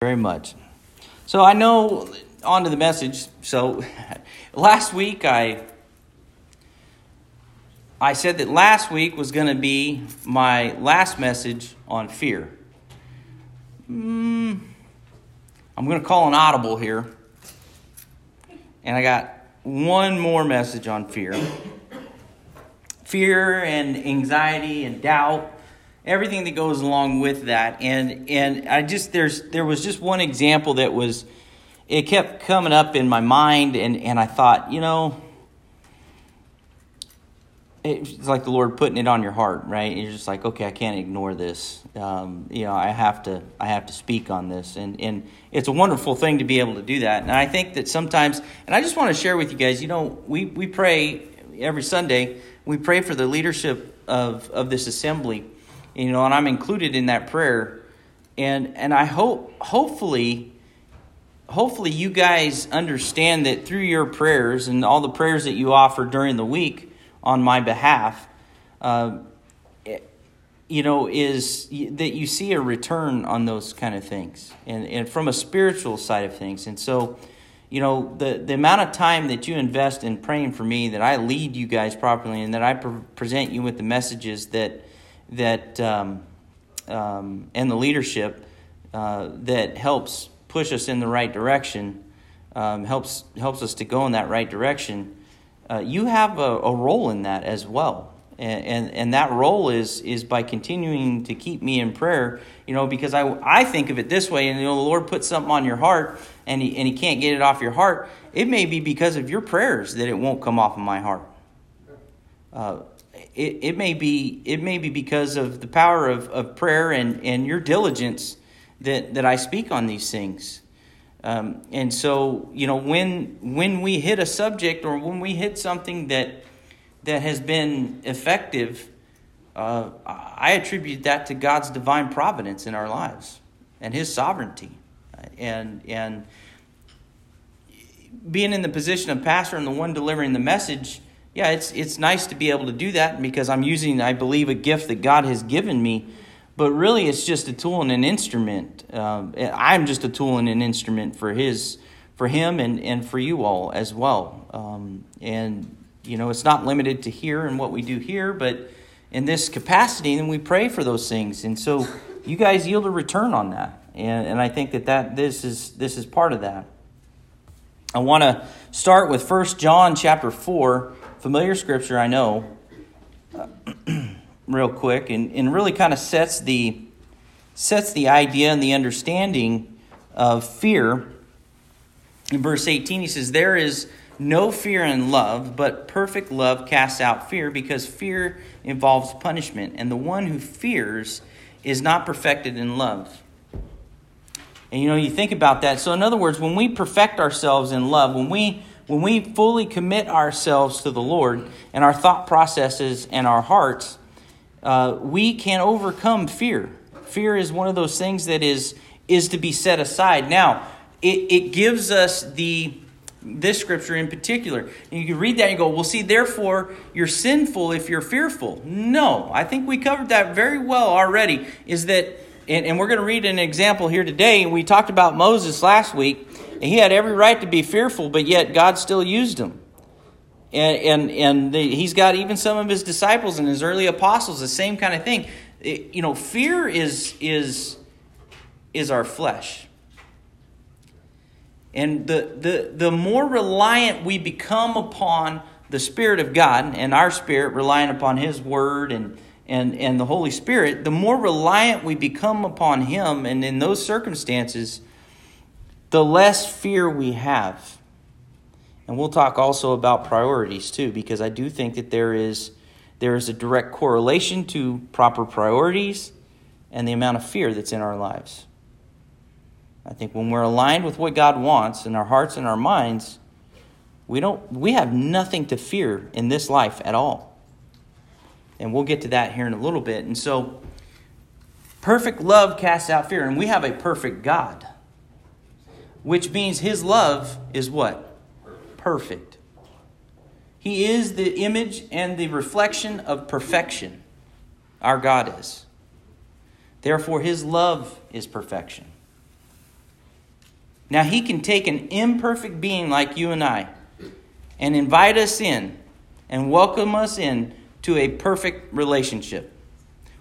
very much. So I know on to the message. So last week I I said that last week was going to be my last message on fear. Mm, I'm going to call an audible here. And I got one more message on fear. Fear and anxiety and doubt everything that goes along with that. And and I just there's there was just one example that was it kept coming up in my mind and, and I thought, you know, it's like the Lord putting it on your heart, right? You're just like, okay, I can't ignore this. Um, you know, I have to, I have to speak on this, and and it's a wonderful thing to be able to do that. And I think that sometimes, and I just want to share with you guys, you know, we we pray every Sunday. We pray for the leadership of of this assembly, you know, and I'm included in that prayer. And and I hope hopefully hopefully you guys understand that through your prayers and all the prayers that you offer during the week on my behalf, uh, you know, is that you see a return on those kind of things and, and from a spiritual side of things. And so, you know, the, the amount of time that you invest in praying for me, that I lead you guys properly, and that I pre- present you with the messages that that um, um, and the leadership uh, that helps push us in the right direction, um, helps helps us to go in that right direction. Uh, you have a, a, role in that as well, and, and and that role is is by continuing to keep me in prayer. You know, because I I think of it this way, and you know, the Lord puts something on your heart, and he and He can't get it off your heart. It may be because of your prayers that it won't come off of my heart. Uh, it, it may be it may be because of the power of, of prayer and, and your diligence that, that I speak on these things. Um, and so, you know, when when we hit a subject or when we hit something that that has been effective, uh, I attribute that to God's divine providence in our lives and His sovereignty, and and being in the position of pastor and the one delivering the message yeah, it's it's nice to be able to do that because I'm using, I believe, a gift that God has given me. But really, it's just a tool and an instrument. Um, I'm just a tool and an instrument for His, for Him, and and for you all as well. Um, and you know, it's not limited to here and what we do here, but in this capacity, then we pray for those things. And so, you guys yield a return on that, and and I think that that this is this is part of that. I want to start with First John chapter four familiar scripture, I know, uh, real quick, and, and really kind of sets the sets the idea and the understanding of fear. In verse 18, he says, There is no fear in love, but perfect love casts out fear, because fear involves punishment, and the one who fears is not perfected in love. And you know, you think about that. So, in other words, when we perfect ourselves in love, when we when we fully commit ourselves to the Lord and our thought processes and our hearts, uh, we can overcome fear. Fear is one of those things that is is to be set aside. Now, it, it gives us the this scripture in particular. And you can read that and you go, well, see, therefore, you're sinful if you're fearful. No, I think we covered that very well already. Is that, and, and we're going to read an example here today. We talked about Moses last week. He had every right to be fearful, but yet God still used him. And, and, and the, he's got even some of his disciples and his early apostles, the same kind of thing. It, you know, fear is, is, is our flesh. And the, the, the more reliant we become upon the Spirit of God and our spirit, relying upon His Word and, and, and the Holy Spirit, the more reliant we become upon Him, and in those circumstances, the less fear we have. And we'll talk also about priorities too, because I do think that there is, there is a direct correlation to proper priorities and the amount of fear that's in our lives. I think when we're aligned with what God wants in our hearts and our minds, we don't we have nothing to fear in this life at all. And we'll get to that here in a little bit. And so perfect love casts out fear, and we have a perfect God which means his love is what? Perfect. He is the image and the reflection of perfection. Our God is. Therefore, his love is perfection. Now, He can take an imperfect being like you and I and invite us in and welcome us in to a perfect relationship.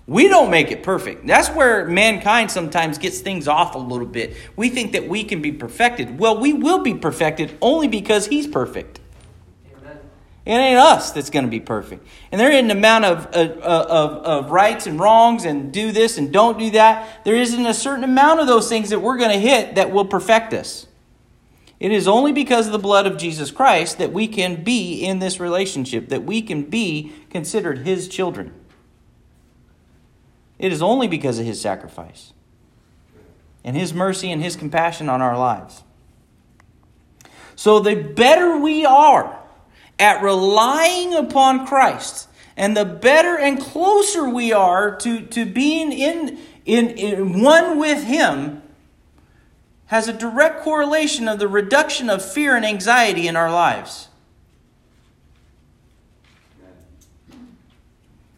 We don't make it perfect. That's where mankind sometimes gets things off a little bit. We think that we can be perfected. Well, we will be perfected only because He's perfect. It ain't us that's going to be perfect. And there isn't an amount of, of, of, of, rights and wrongs and do this and don't do that. There isn't a certain amount of those things that we're going to hit that will perfect us. It is only because of the blood of Jesus Christ that we can be in this relationship, that we can be considered His children. It is only because of His sacrifice and His mercy and His compassion on our lives. So the better we are, at relying upon Christ. And the better and closer we are to, to being in, in, in one with Him, has a direct correlation of the reduction of fear and anxiety in our lives.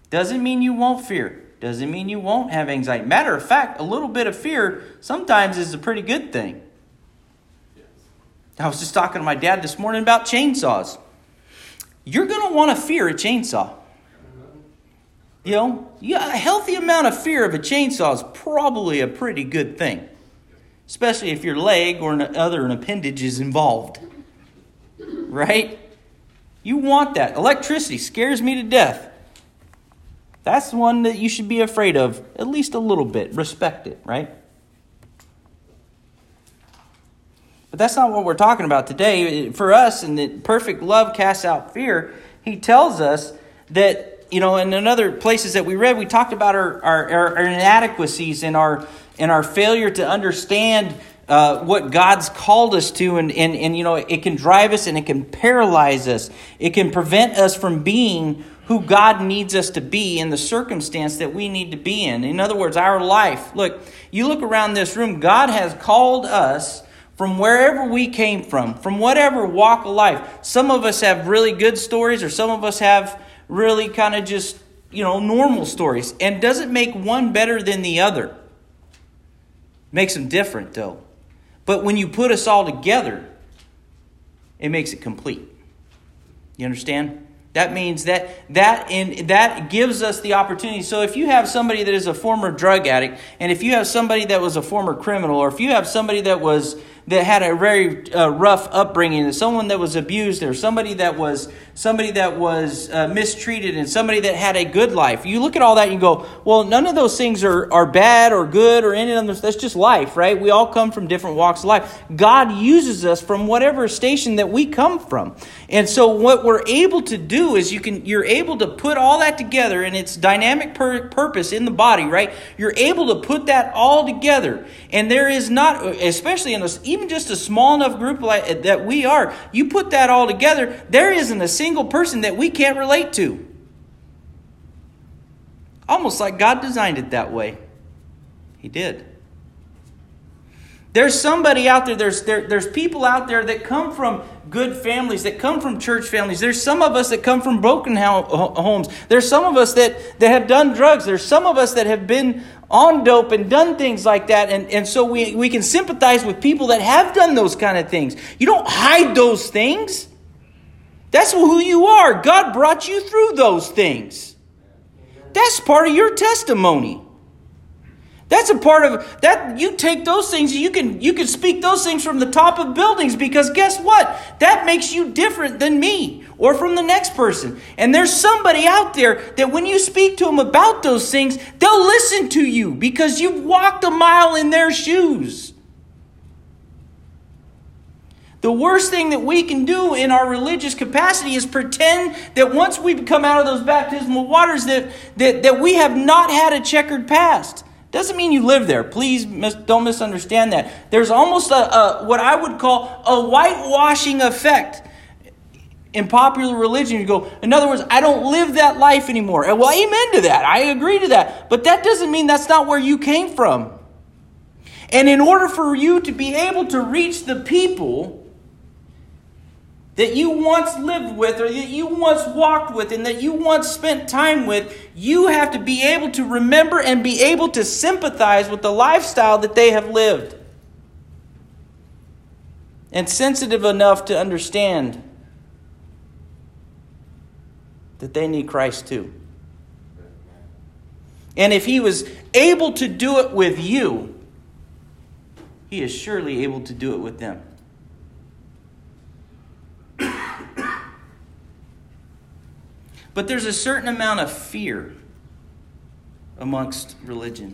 Doesn't mean you won't fear. Doesn't mean you won't have anxiety. Matter of fact, a little bit of fear sometimes is a pretty good thing. I was just talking to my dad this morning about chainsaws you're going to want to fear a chainsaw. You know, a healthy amount of fear of a chainsaw is probably a pretty good thing, especially if your leg or other an appendage is involved. Right? You want that. Electricity scares me to death. That's one that you should be afraid of, at least a little bit. Respect it, right? But that's not what we're talking about today. For us, and that perfect love casts out fear, he tells us that, you know, in other places that we read, we talked about our, our, our inadequacies and our, and our failure to understand uh, what God's called us to, and, and, and, you know, it can drive us and it can paralyze us. It can prevent us from being who God needs us to be in the circumstance that we need to be in. In other words, our life. Look, you look around this room, God has called us from wherever we came from, from whatever walk of life. Some of us have really good stories, or some of us have really kind of just, you know, normal stories. And doesn't make one better than the other. Makes them different, though. But when you put us all together, it makes it complete. You understand? That means that that in that gives us the opportunity. So if you have somebody that is a former drug addict, and if you have somebody that was a former criminal, or if you have somebody that was that had a very uh, rough upbringing, and someone that was abused, or somebody that was somebody that was uh, mistreated, and somebody that had a good life. You look at all that and you go, well, none of those things are, are bad or good or any of them. That's just life, right? We all come from different walks of life. God uses us from whatever station that we come from, and so what we're able to do is you can you're able to put all that together and its dynamic pur- purpose in the body, right? You're able to put that all together, and there is not, especially in this, even just a small enough group like that we are. You put that all together, there isn't a single person that we can't relate to. Almost like God designed it that way. He did. There's somebody out there, there's, there, there's people out there that come from good families, that come from church families. There's some of us that come from broken homes. There's some of us that, that have done drugs. There's some of us that have been on dope and done things like that. And, and so we, we can sympathize with people that have done those kind of things. You don't hide those things. That's who you are. God brought you through those things. That's part of your testimony. That's a part of that you take those things you can you can speak those things from the top of buildings because guess what? That makes you different than me or from the next person. And there's somebody out there that when you speak to them about those things, they'll listen to you because you've walked a mile in their shoes. The worst thing that we can do in our religious capacity is pretend that once we come out of those baptismal waters that, that, that we have not had a checkered past. Doesn't mean you live there. Please mis- don't misunderstand that. There's almost a, a, what I would call a whitewashing effect in popular religion. You go, in other words, I don't live that life anymore. Well, amen to that. I agree to that. But that doesn't mean that's not where you came from. And in order for you to be able to reach the people that you once lived with or that you once walked with and that you once spent time with, you have to be able to remember and be able to sympathize with the lifestyle that they have lived. and sensitive enough to understand that they need Christ too. And if he was able to do it with you, he is surely able to do it with them. But there's a certain amount of fear amongst religion.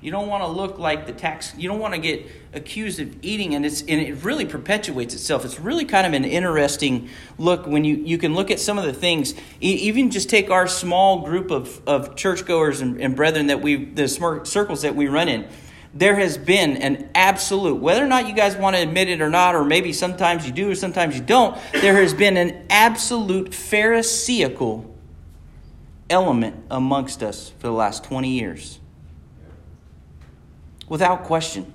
You don't want to look like the tax. You don't want to get accused of eating, and it's and it really perpetuates itself. It's really kind of an interesting look when you you can look at some of the things. Even just take our small group of of churchgoers and, and brethren that we the circles that we run in. There has been an absolute, whether or not you guys want to admit it or not, or maybe sometimes you do or sometimes you don't. There has been an absolute pharisaical element amongst us for the last twenty years without question.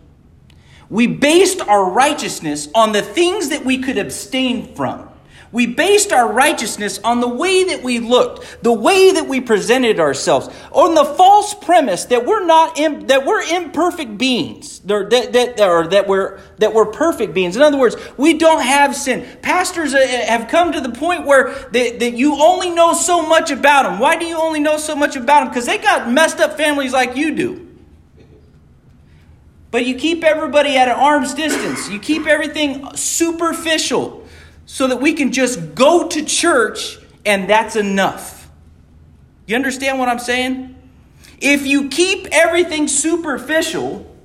We based our righteousness on the things that we could abstain from. We based our righteousness on the way that we looked, the way that we presented ourselves, on the false premise that we're not that we're imperfect beings, that that or that we're that we're perfect beings. In other words, we don't have sin. Pastors uh, have come to the point where they, that you only know so much about them. Why do you only know so much about them? Because they got messed up families like you do. But you keep everybody at an arm's distance. You keep everything superficial so that we can just go to church and that's enough. You understand what I'm saying? If you keep everything superficial,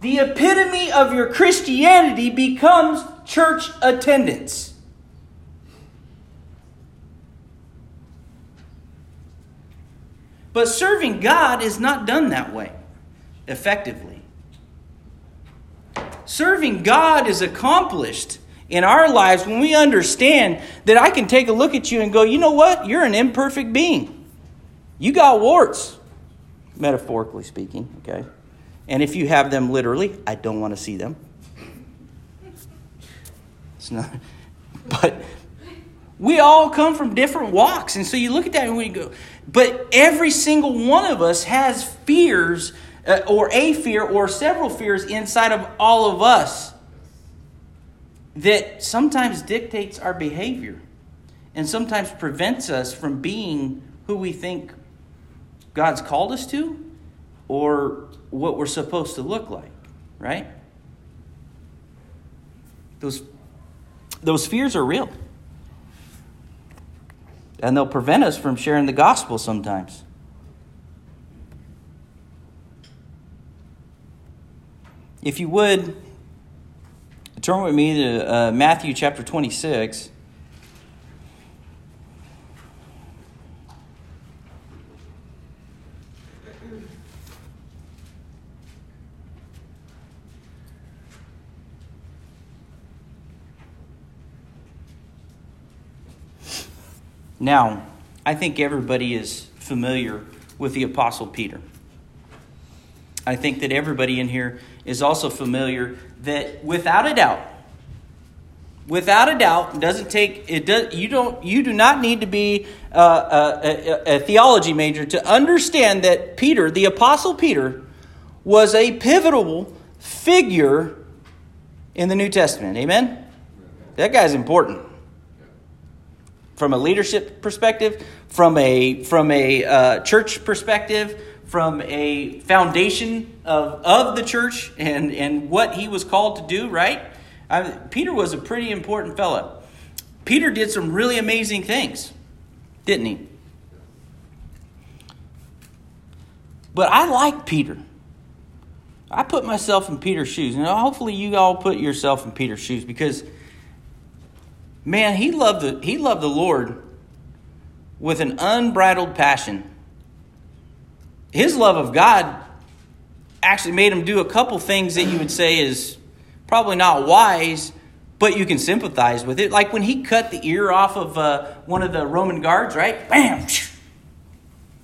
the epitome of your Christianity becomes church attendance. But serving God is not done that way effectively. Serving God is accomplished in our lives when we understand that I can take a look at you and go, you know what? You're an imperfect being. You got warts, metaphorically speaking, okay? And if you have them literally, I don't want to see them. It's not, but we all come from different walks. And so you look at that and we go, but every single one of us has fears uh, or a fear or several fears inside of all of us that sometimes dictates our behavior and sometimes prevents us from being who we think God's called us to or what we're supposed to look like, right? Those, those fears are real. And they'll prevent us from sharing the gospel sometimes. If you would, turn with me to uh, Matthew chapter 26. Now, I think everybody is familiar with the Apostle Peter. I think that everybody in here is also familiar that without a doubt, without a doubt, doesn't take it. Does you don't you do not need to be a, a, a theology major to understand that Peter, the apostle Peter, was a pivotal figure in the New Testament. Amen. That guy's important from a leadership perspective, from a from a uh, church perspective from a foundation of, of the church and, and what he was called to do, right? I, Peter was a pretty important fellow. Peter did some really amazing things, didn't he? But I like Peter. I put myself in Peter's shoes. And hopefully you all put yourself in Peter's shoes because man, he loved the he loved the Lord with an unbridled passion his love of God actually made him do a couple things that you would say is probably not wise, but you can sympathize with it. Like when he cut the ear off of uh, one of the Roman guards, right? Bam!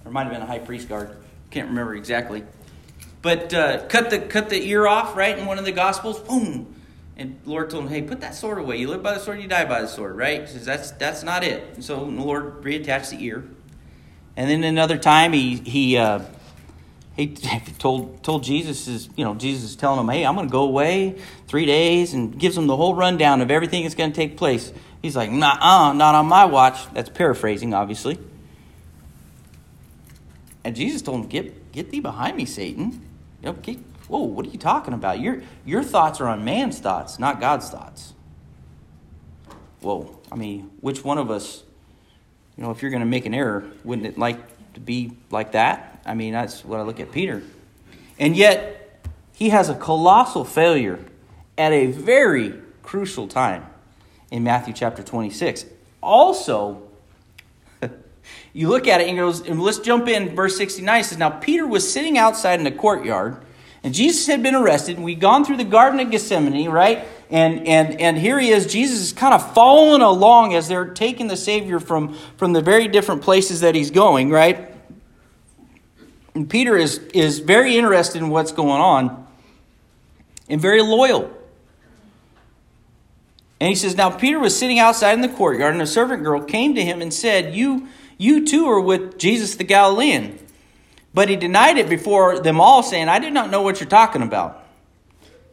Or might have been a high priest guard. Can't remember exactly. But uh, cut the cut the ear off, right? In one of the Gospels, boom. And Lord told him, "Hey, put that sword away. You live by the sword, you die by the sword." Right? He says that's that's not it. And so the Lord reattached the ear. And then another time, he he uh, he told told Jesus is you know Jesus is telling him, hey, I'm going to go away three days, and gives him the whole rundown of everything that's going to take place. He's like, nah, uh, not on my watch. That's paraphrasing, obviously. And Jesus told him, get get thee behind me, Satan. You know, whoa, what are you talking about? Your your thoughts are on man's thoughts, not God's thoughts. Whoa, I mean, which one of us, you know, if you're going to make an error, wouldn't it like to be like that? I mean, that's what I look at Peter. And yet, he has a colossal failure at a very crucial time in Matthew chapter 26. Also, you look at it and goes, and let's jump in, verse 69 says, Now Peter was sitting outside in the courtyard, and Jesus had been arrested, and we'd gone through the Garden of Gethsemane, right? And, and, and here he is, Jesus is kind of following along as they're taking the Savior from, from the very different places that he's going, right? And Peter is, is very interested in what's going on and very loyal. And he says, Now Peter was sitting outside in the courtyard, and a servant girl came to him and said, You, you too are with Jesus the Galilean. But he denied it before them all, saying, I did not know what you're talking about.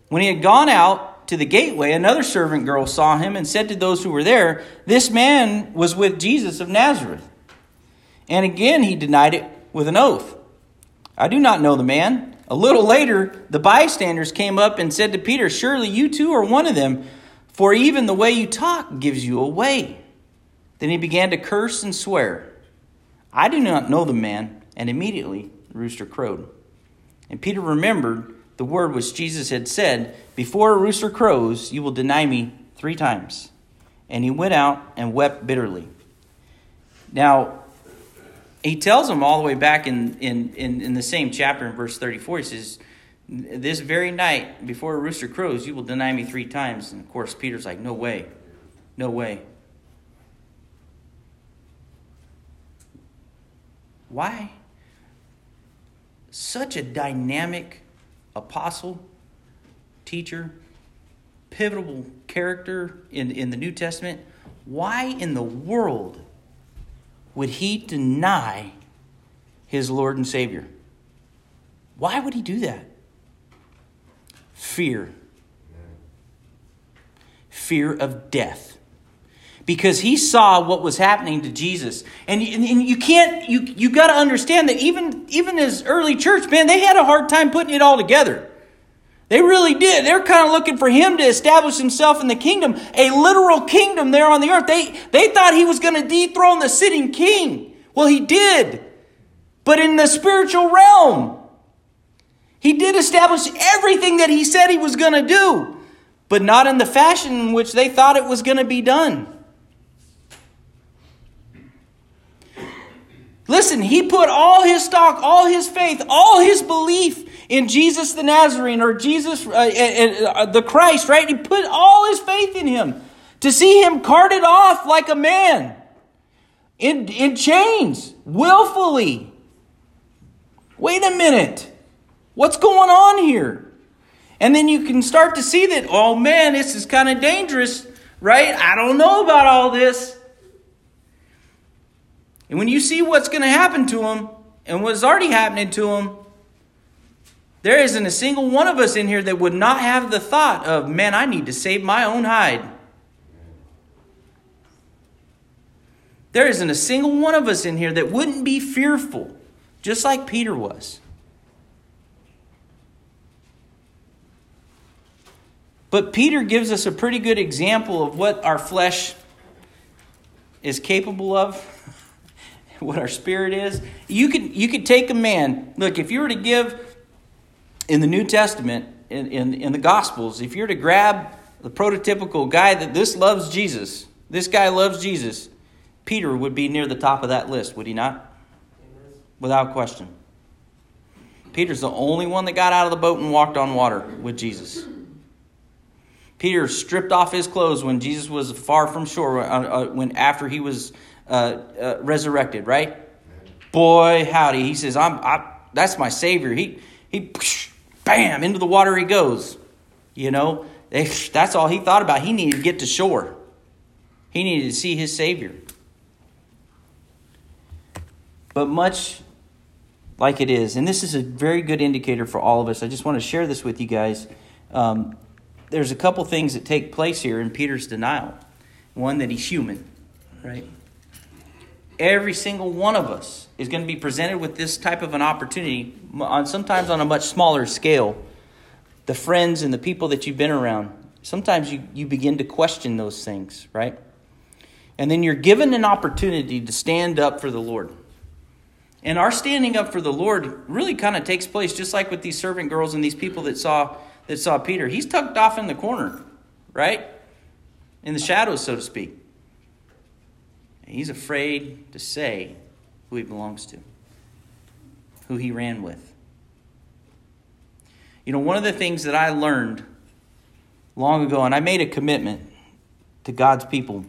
When he had gone out to the gateway, another servant girl saw him and said to those who were there, This man was with Jesus of Nazareth. And again he denied it with an oath. I do not know the man. A little later, the bystanders came up and said to Peter, Surely you too are one of them, for even the way you talk gives you away. Then he began to curse and swear. I do not know the man. And immediately the rooster crowed. And Peter remembered the word which Jesus had said, Before a rooster crows, you will deny me three times. And he went out and wept bitterly. Now, he tells them all the way back in, in, in, in, the same chapter in verse 34 he says this very night before a rooster crows you will deny me three times. And of course peter's like no way. No way. Why? Such a dynamic apostle teacher pivotal character in, in the new testament. Why in the world would he deny his Lord and Savior? Why would he do that? Fear. Fear of death. Because he saw what was happening to Jesus. And, and, and you can't, you, you got to understand that even, even as early church, man, they had a hard time putting it all together. They really did. They're kind of looking for him to establish himself in the kingdom, a literal kingdom there on the earth. They, they thought he was going to dethrone the sitting king. Well, he did. But in the spiritual realm, he did establish everything that he said he was going to do, but not in the fashion in which they thought it was going to be done. Listen, he put all his stock, all his faith, all his belief in Jesus the Nazarene or Jesus, uh, uh, uh, the Christ, right? He put all his faith in him. To see him carted off like a man in, in chains, willfully. Wait a minute. What's going on here? And then you can start to see that, oh man, this is kind of dangerous, right? I don't know about all this. And when you see what's going to happen to him and what's already happening to him, there isn't a single one of us in here that would not have the thought of, man, I need to save my own hide. There isn't a single one of us in here that wouldn't be fearful, just like Peter was. But Peter gives us a pretty good example of what our flesh is capable of, what our spirit is. You could you could take a man. Look, if you were to give in the New Testament, in, in, in the Gospels, if you're to grab the prototypical guy that this loves Jesus, this guy loves Jesus, Peter would be near the top of that list, would he not? Without question. Peter's the only one that got out of the boat and walked on water with Jesus. Peter stripped off his clothes when Jesus was far from shore, uh, uh, when after he was uh, uh, resurrected, right? Boy, howdy! He says, "I'm. I, that's my Savior." He he bam, into the water he goes. You know, that's all he thought about. He needed to get to shore, he needed to see his Savior. But much like it is. And this is a very good indicator for all of us. I just want to share this with you guys. Um, there's a couple things that take place here in Peter's denial. One, that he's human, right? Every single one of us is going to be presented with this type of an opportunity, on sometimes on a much smaller scale. The friends and the people that you've been around, sometimes you, you begin to question those things, right? And then you're given an opportunity to stand up for the Lord. And our standing up for the Lord really kind of takes place just like with these servant girls and these people that saw that saw Peter. He's tucked off in the corner, right? In the shadows, so to speak. He's afraid to say who he belongs to, who he ran with. You know, one of the things that I learned long ago, and I made a commitment to God's people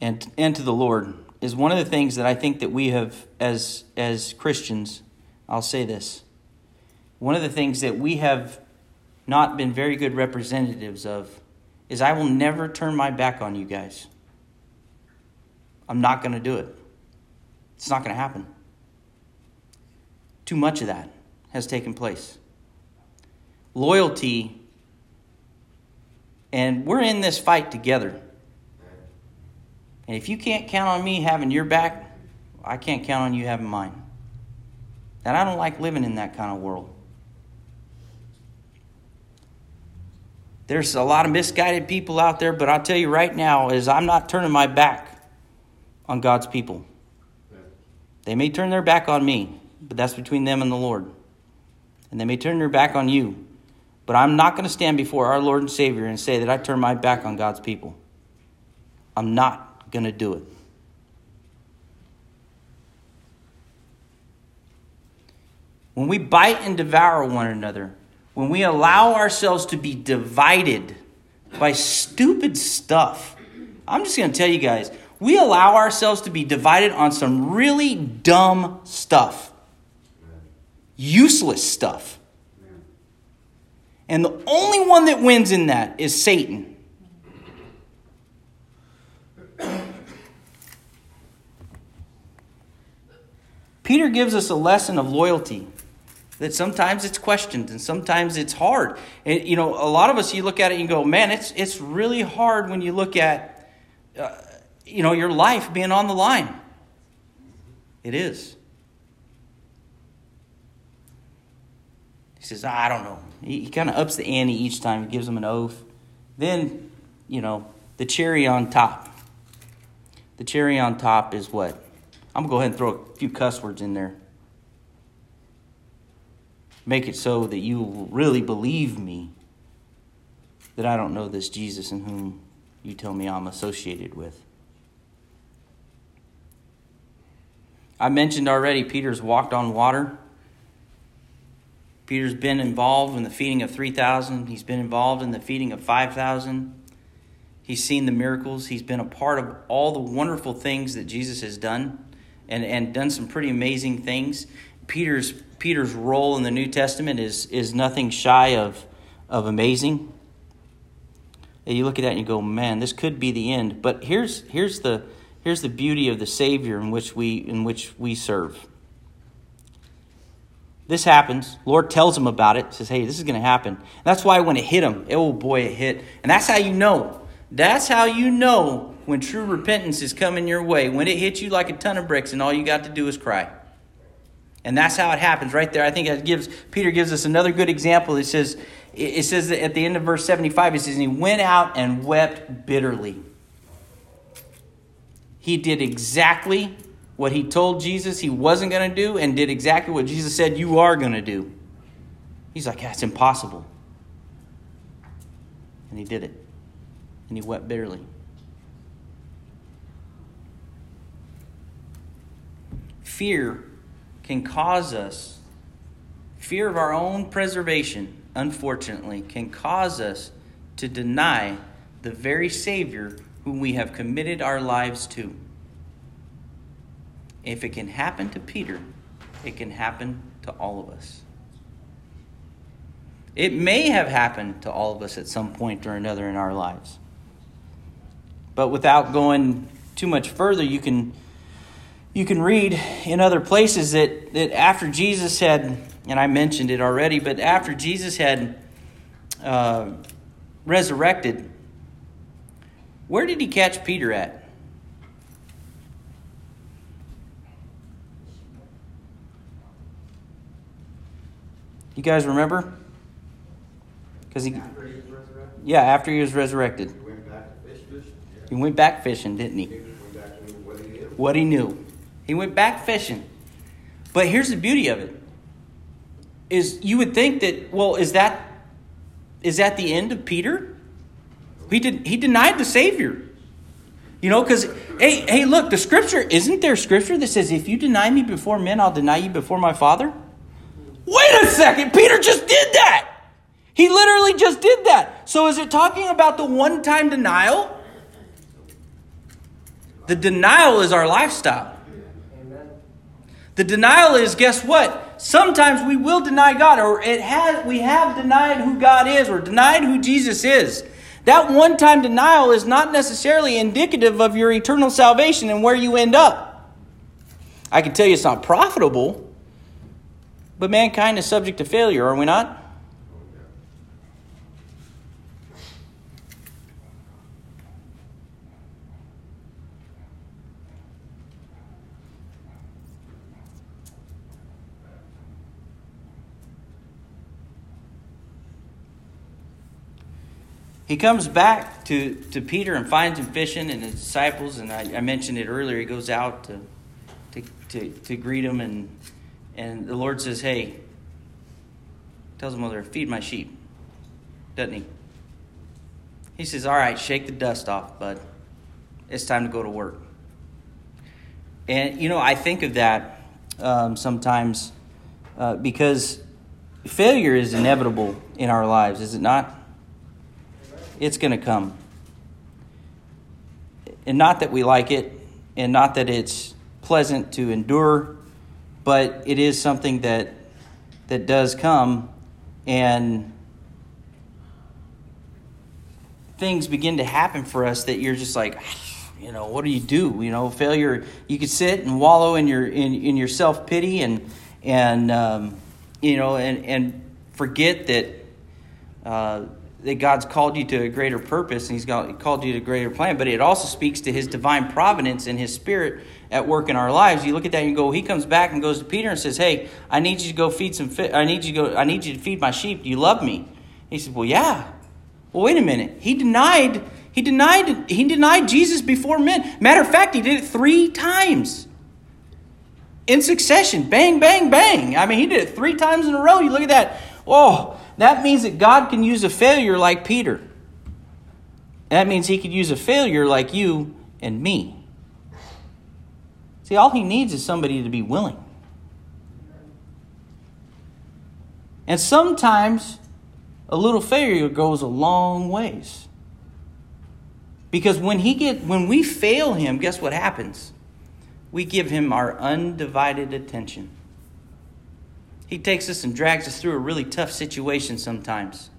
and, and to the Lord, is one of the things that I think that we have, as, as Christians, I'll say this. One of the things that we have not been very good representatives of is I will never turn my back on you guys. I'm not going to do it. It's not going to happen. Too much of that has taken place. Loyalty, and we're in this fight together. And if you can't count on me having your back, I can't count on you having mine. And I don't like living in that kind of world. There's a lot of misguided people out there, but I'll tell you right now is I'm not turning my back on God's people. They may turn their back on me, but that's between them and the Lord. And they may turn their back on you, but I'm not going to stand before our Lord and Savior and say that I turn my back on God's people. I'm not going to do it. When we bite and devour one another, when we allow ourselves to be divided by stupid stuff, I'm just going to tell you guys, we allow ourselves to be divided on some really dumb stuff, useless stuff. And the only one that wins in that is Satan. Peter gives us a lesson of loyalty that sometimes it's questioned and sometimes it's hard. And you know, a lot of us you look at it and go, "Man, it's it's really hard when you look at uh, you know, your life being on the line. It is. He says, I don't know. He, he kind of ups the ante each time. He gives them an oath. Then, you know, the cherry on top. The cherry on top is what? I'm going to go ahead and throw a few cuss words in there. Make it so that you really believe me that I don't know this Jesus in whom you tell me I'm associated with. I mentioned already Peter's walked on water. Peter's been involved in the feeding of 3,000. He's been involved in the feeding of 5,000. He's seen the miracles. He's been a part of all the wonderful things that Jesus has done and, and done some pretty amazing things. Peter's, Peter's role in the New Testament is, is nothing shy of, of amazing. And you look at that and you go, man, this could be the end. But here's, here's the, Here's the beauty of the Savior in which we, in which we serve. This happens. Lord tells him about it. Says, "Hey, this is going to happen." That's why when it hit him, oh boy, it hit. And that's how you know. That's how you know when true repentance is coming your way. When it hits you like a ton of bricks, and all you got to do is cry. And that's how it happens right there. I think it gives Peter gives us another good example. It says it says at the end of verse 75, it says, he went out and wept bitterly. He did exactly what he told Jesus he wasn't going to do and did exactly what Jesus said you are going to do. He's like, that's impossible. And he did it. And he wept bitterly. Fear can cause us, fear of our own preservation, unfortunately, can cause us to deny the very Savior whom we have committed our lives to. If it can happen to Peter, it can happen to all of us. It may have happened to all of us at some point or another in our lives. But without going too much further, you can you can read in other places that, that after Jesus had, and I mentioned it already, but after Jesus had uh, resurrected, where did he catch Peter at? You guys remember? Because he, yeah, after he was resurrected, He went back to fish fishing. he went back fishing, didn't he? He went back to what he knew. What he knew. He went back fishing. But here's the beauty of it: is you would think that well, is that is that the end of Peter? He did he denied the Savior. You know, because hey, hey, look, the scripture isn't there scripture that says, if you deny me before men, I'll deny you before my father? Wait a second, Peter just did that. He literally just did that. So is it talking about the one-time denial? The denial is our lifestyle. The denial is guess what? Sometimes we will deny God, or it has we have denied who God is, or denied who Jesus is. That one time denial is not necessarily indicative of your eternal salvation and where you end up. I can tell you it's not profitable, but mankind is subject to failure, are we not? He comes back to, to Peter and finds him fishing and his disciples, and I, I mentioned it earlier. He goes out to, to, to, to greet him, and, and the Lord says, Hey, tells him mother, feed my sheep, doesn't he? He says, All right, shake the dust off, bud. It's time to go to work. And, you know, I think of that um, sometimes uh, because failure is inevitable in our lives, is it not? It's going to come. And not that we like it, and not that it's pleasant to endure, but it is something that that does come and things begin to happen for us that you're just like you know what do you do you know failure you could sit and wallow in your in, in your self-pity and and um, you know and and forget that uh, that God's called you to a greater purpose and He's called you to a greater plan, but it also speaks to His divine providence and His Spirit at work in our lives. You look at that and you go, He comes back and goes to Peter and says, "Hey, I need you to go feed some. Fi- I need you to go. I need you to feed my sheep. Do you love me?" He says, "Well, yeah." Well, wait a minute. He denied. He denied. He denied Jesus before men. Matter of fact, he did it three times in succession. Bang, bang, bang. I mean, he did it three times in a row. You look at that. Oh, that means that God can use a failure like Peter. That means he could use a failure like you and me. See, all he needs is somebody to be willing. And sometimes a little failure goes a long ways. Because when he get when we fail him, guess what happens? We give him our undivided attention. He takes us and drags us through a really tough situation sometimes.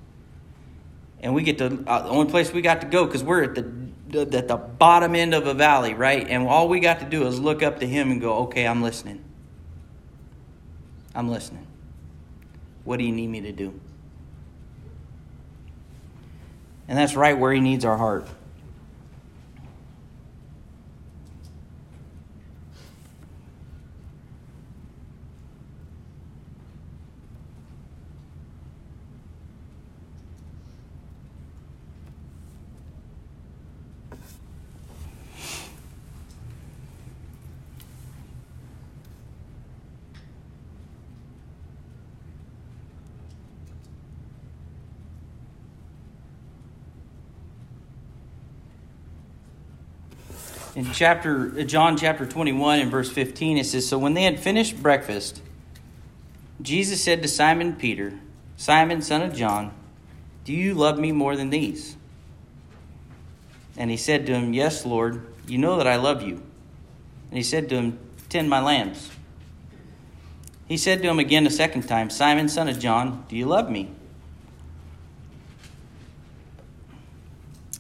And we get to uh, the only place we got to go because we're at the at the bottom end of a valley, right? And all we got to do is look up to him and go, "Okay, I'm listening. I'm listening. What do you need me to do?" And that's right where he needs our heart. in chapter uh, John chapter 21 and verse 15 it says so when they had finished breakfast Jesus said to Simon Peter Simon son of John do you love me more than these and he said to him yes lord you know that I love you and he said to him tend my lambs he said to him again a second time Simon son of John do you love me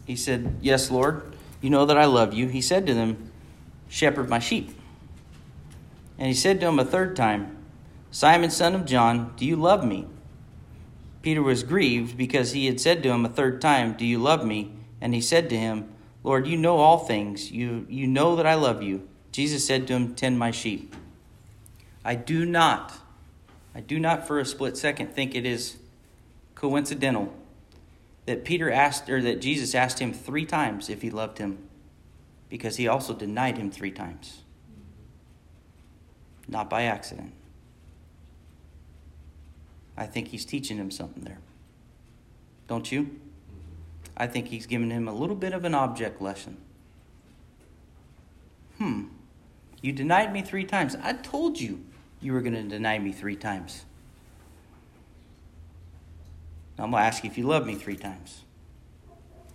he said yes lord you know that I love you. He said to them, Shepherd my sheep. And he said to him a third time, Simon, son of John, do you love me? Peter was grieved because he had said to him a third time, Do you love me? And he said to him, Lord, you know all things. You, you know that I love you. Jesus said to him, Tend my sheep. I do not, I do not for a split second think it is coincidental that Peter asked, or that Jesus asked him three times if he loved him, because he also denied him three times. Not by accident. I think he's teaching him something there. Don't you? I think he's giving him a little bit of an object lesson. Hmm. You denied me three times. I told you you were going to deny me three times. I'm going to ask you if you love me three times.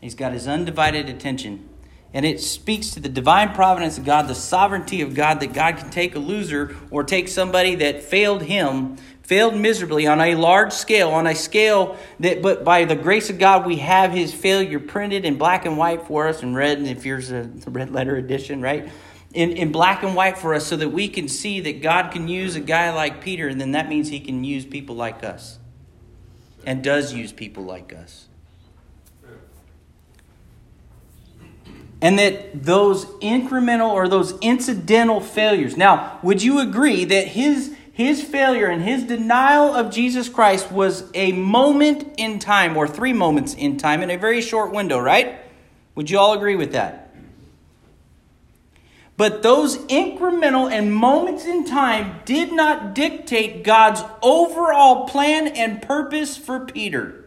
He's got his undivided attention. And it speaks to the divine providence of God, the sovereignty of God, that God can take a loser or take somebody that failed him, failed miserably on a large scale, on a scale that, but by the grace of God, we have his failure printed in black and white for us and red, and if yours a red letter edition, right? In, in black and white for us so that we can see that God can use a guy like Peter, and then that means he can use people like us and does use people like us. And that those incremental or those incidental failures. Now, would you agree that his, his failure and his denial of Jesus Christ was a moment in time, or three moments in time, in a very short window, right? Would you all agree with that? But those incremental and moments in time did not dictate God's overall plan and purpose for Peter.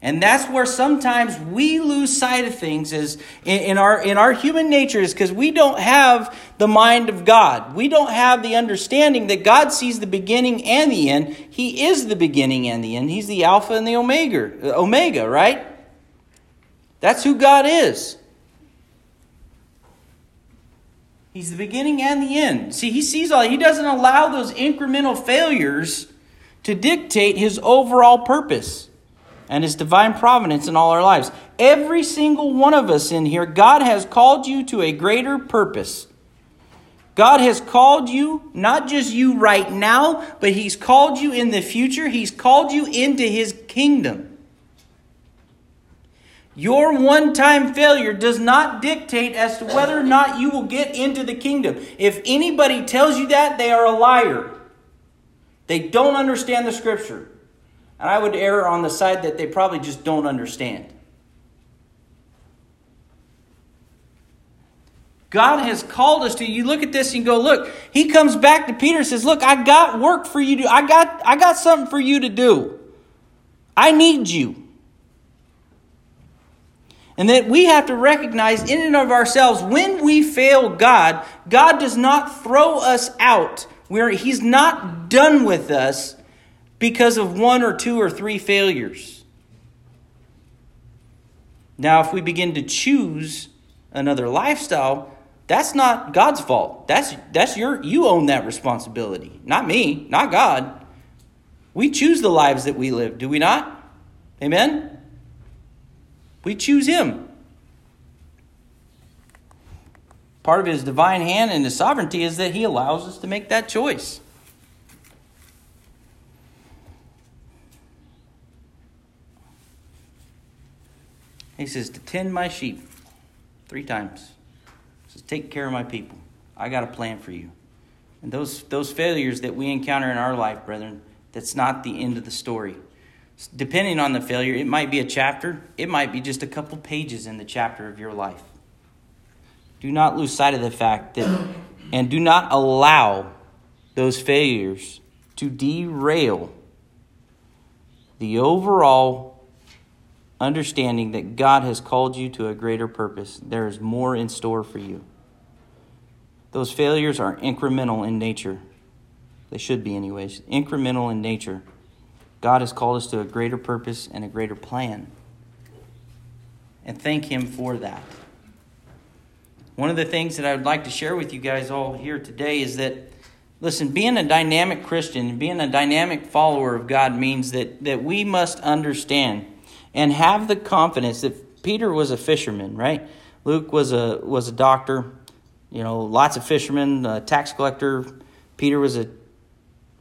And that's where sometimes we lose sight of things is in, our in our human nature is because we don't have the mind of God. We don't have the understanding that God sees the beginning and the end. He is the beginning and the end. He's the Alpha and the Omega, Omega, right? That's who God is. He's the beginning and the end. See, he sees all. He doesn't allow those incremental failures to dictate his overall purpose and His divine providence in all our lives. Every single one of us in here, God has called you to a greater purpose. God has called you, not just you right now, but He's called you in the future. He's called you into His kingdom. Your one time failure does not dictate as to whether or not you will get into the kingdom. If anybody tells you that, they are a liar. They don't understand the scripture. And I would err on the side that they probably just don't understand. God has called us to. You look at this and go, look, he comes back to Peter and says, Look, I got work for you to I got I got something for you to do. I need you. And that we have to recognize in and of ourselves when we fail God, God does not throw us out. He's not done with us because of one or two or three failures. Now, if we begin to choose another lifestyle, that's not God's fault. That's that's your you own that responsibility. Not me, not God. We choose the lives that we live, do we not? Amen. We choose him. Part of his divine hand and his sovereignty is that he allows us to make that choice. He says, To tend my sheep three times. He says, Take care of my people. I got a plan for you. And those, those failures that we encounter in our life, brethren, that's not the end of the story. Depending on the failure, it might be a chapter, it might be just a couple pages in the chapter of your life. Do not lose sight of the fact that, and do not allow those failures to derail the overall understanding that God has called you to a greater purpose. There is more in store for you. Those failures are incremental in nature. They should be, anyways. Incremental in nature. God has called us to a greater purpose and a greater plan. And thank Him for that. One of the things that I would like to share with you guys all here today is that, listen, being a dynamic Christian, being a dynamic follower of God means that, that we must understand and have the confidence that Peter was a fisherman, right? Luke was a was a doctor, you know, lots of fishermen, tax collector, Peter was a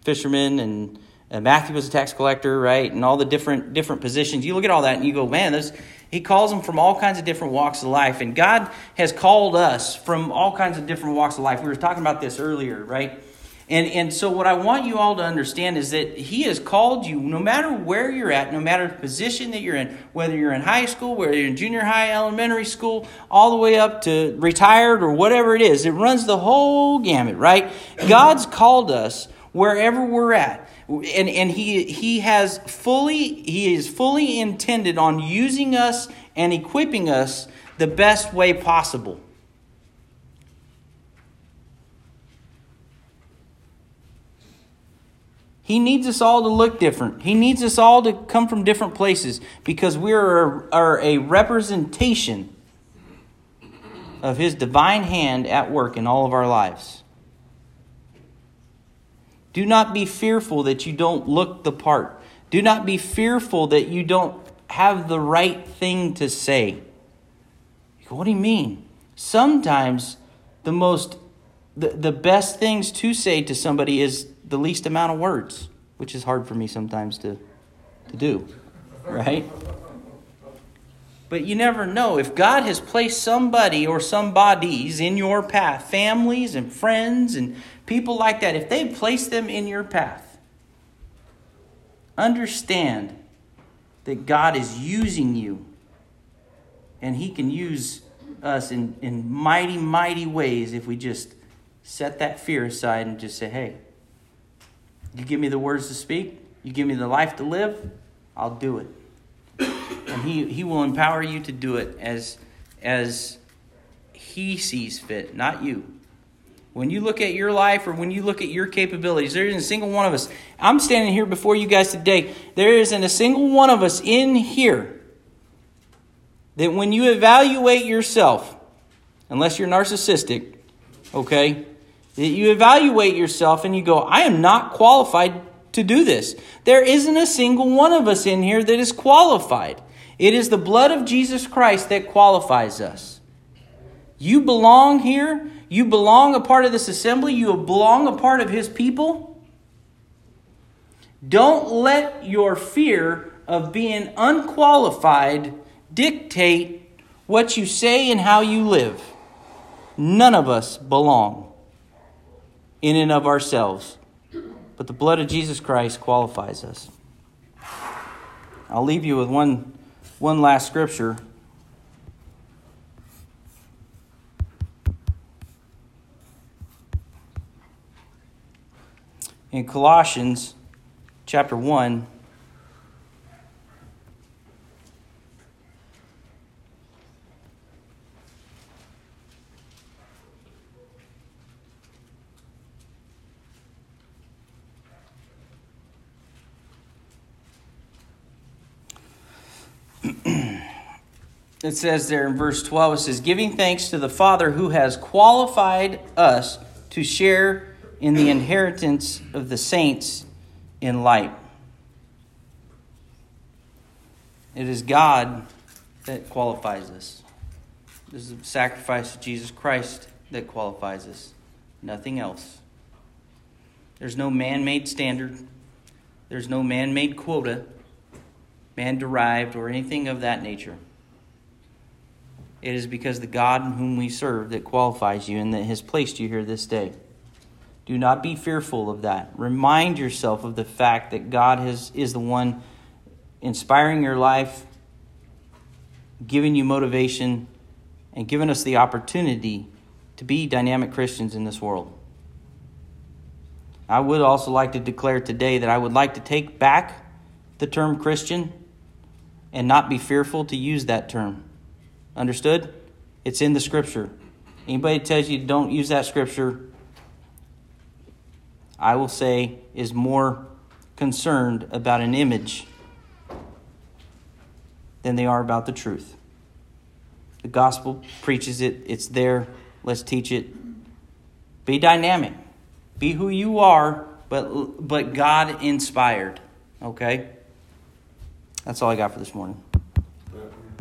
fisherman and Matthew was a tax collector, right? And all the different different positions. You look at all that and you go, man, this he calls them from all kinds of different walks of life. And God has called us from all kinds of different walks of life. We were talking about this earlier, right? And, and so, what I want you all to understand is that He has called you, no matter where you're at, no matter the position that you're in, whether you're in high school, whether you're in junior high, elementary school, all the way up to retired or whatever it is. It runs the whole gamut, right? God's called us wherever we're at. And, and he, he has fully, he is fully intended on using us and equipping us the best way possible. He needs us all to look different. He needs us all to come from different places because we are, are a representation of His divine hand at work in all of our lives. Do not be fearful that you don't look the part. Do not be fearful that you don't have the right thing to say. What do you mean? Sometimes the most the, the best things to say to somebody is the least amount of words, which is hard for me sometimes to, to do, right? But you never know. If God has placed somebody or some bodies in your path, families and friends and people like that, if they place them in your path, understand that God is using you and He can use us in, in mighty, mighty ways if we just set that fear aside and just say, hey, you give me the words to speak, you give me the life to live, I'll do it. And he, he will empower you to do it as, as he sees fit, not you. When you look at your life or when you look at your capabilities, there isn't a single one of us. I'm standing here before you guys today. There isn't a single one of us in here that when you evaluate yourself, unless you're narcissistic, okay, that you evaluate yourself and you go, I am not qualified to do this. There isn't a single one of us in here that is qualified. It is the blood of Jesus Christ that qualifies us. You belong here. You belong a part of this assembly. You belong a part of His people. Don't let your fear of being unqualified dictate what you say and how you live. None of us belong in and of ourselves, but the blood of Jesus Christ qualifies us. I'll leave you with one, one last scripture. In Colossians chapter 1, it says there in verse 12, it says, Giving thanks to the Father who has qualified us to share in the inheritance of the saints in light. It is God that qualifies us. This is the sacrifice of Jesus Christ that qualifies us, nothing else. There's no man made standard, there's no man made quota, man derived, or anything of that nature. It is because the God whom we serve that qualifies you and that has placed you here this day. Do not be fearful of that. Remind yourself of the fact that God has, is the one inspiring your life, giving you motivation, and giving us the opportunity to be dynamic Christians in this world. I would also like to declare today that I would like to take back the term Christian and not be fearful to use that term. Understood? It's in the scripture. Anybody tells you don't use that scripture, I will say is more concerned about an image than they are about the truth. The gospel preaches it, it's there. Let's teach it. Be dynamic. Be who you are, but but God inspired. Okay? That's all I got for this morning.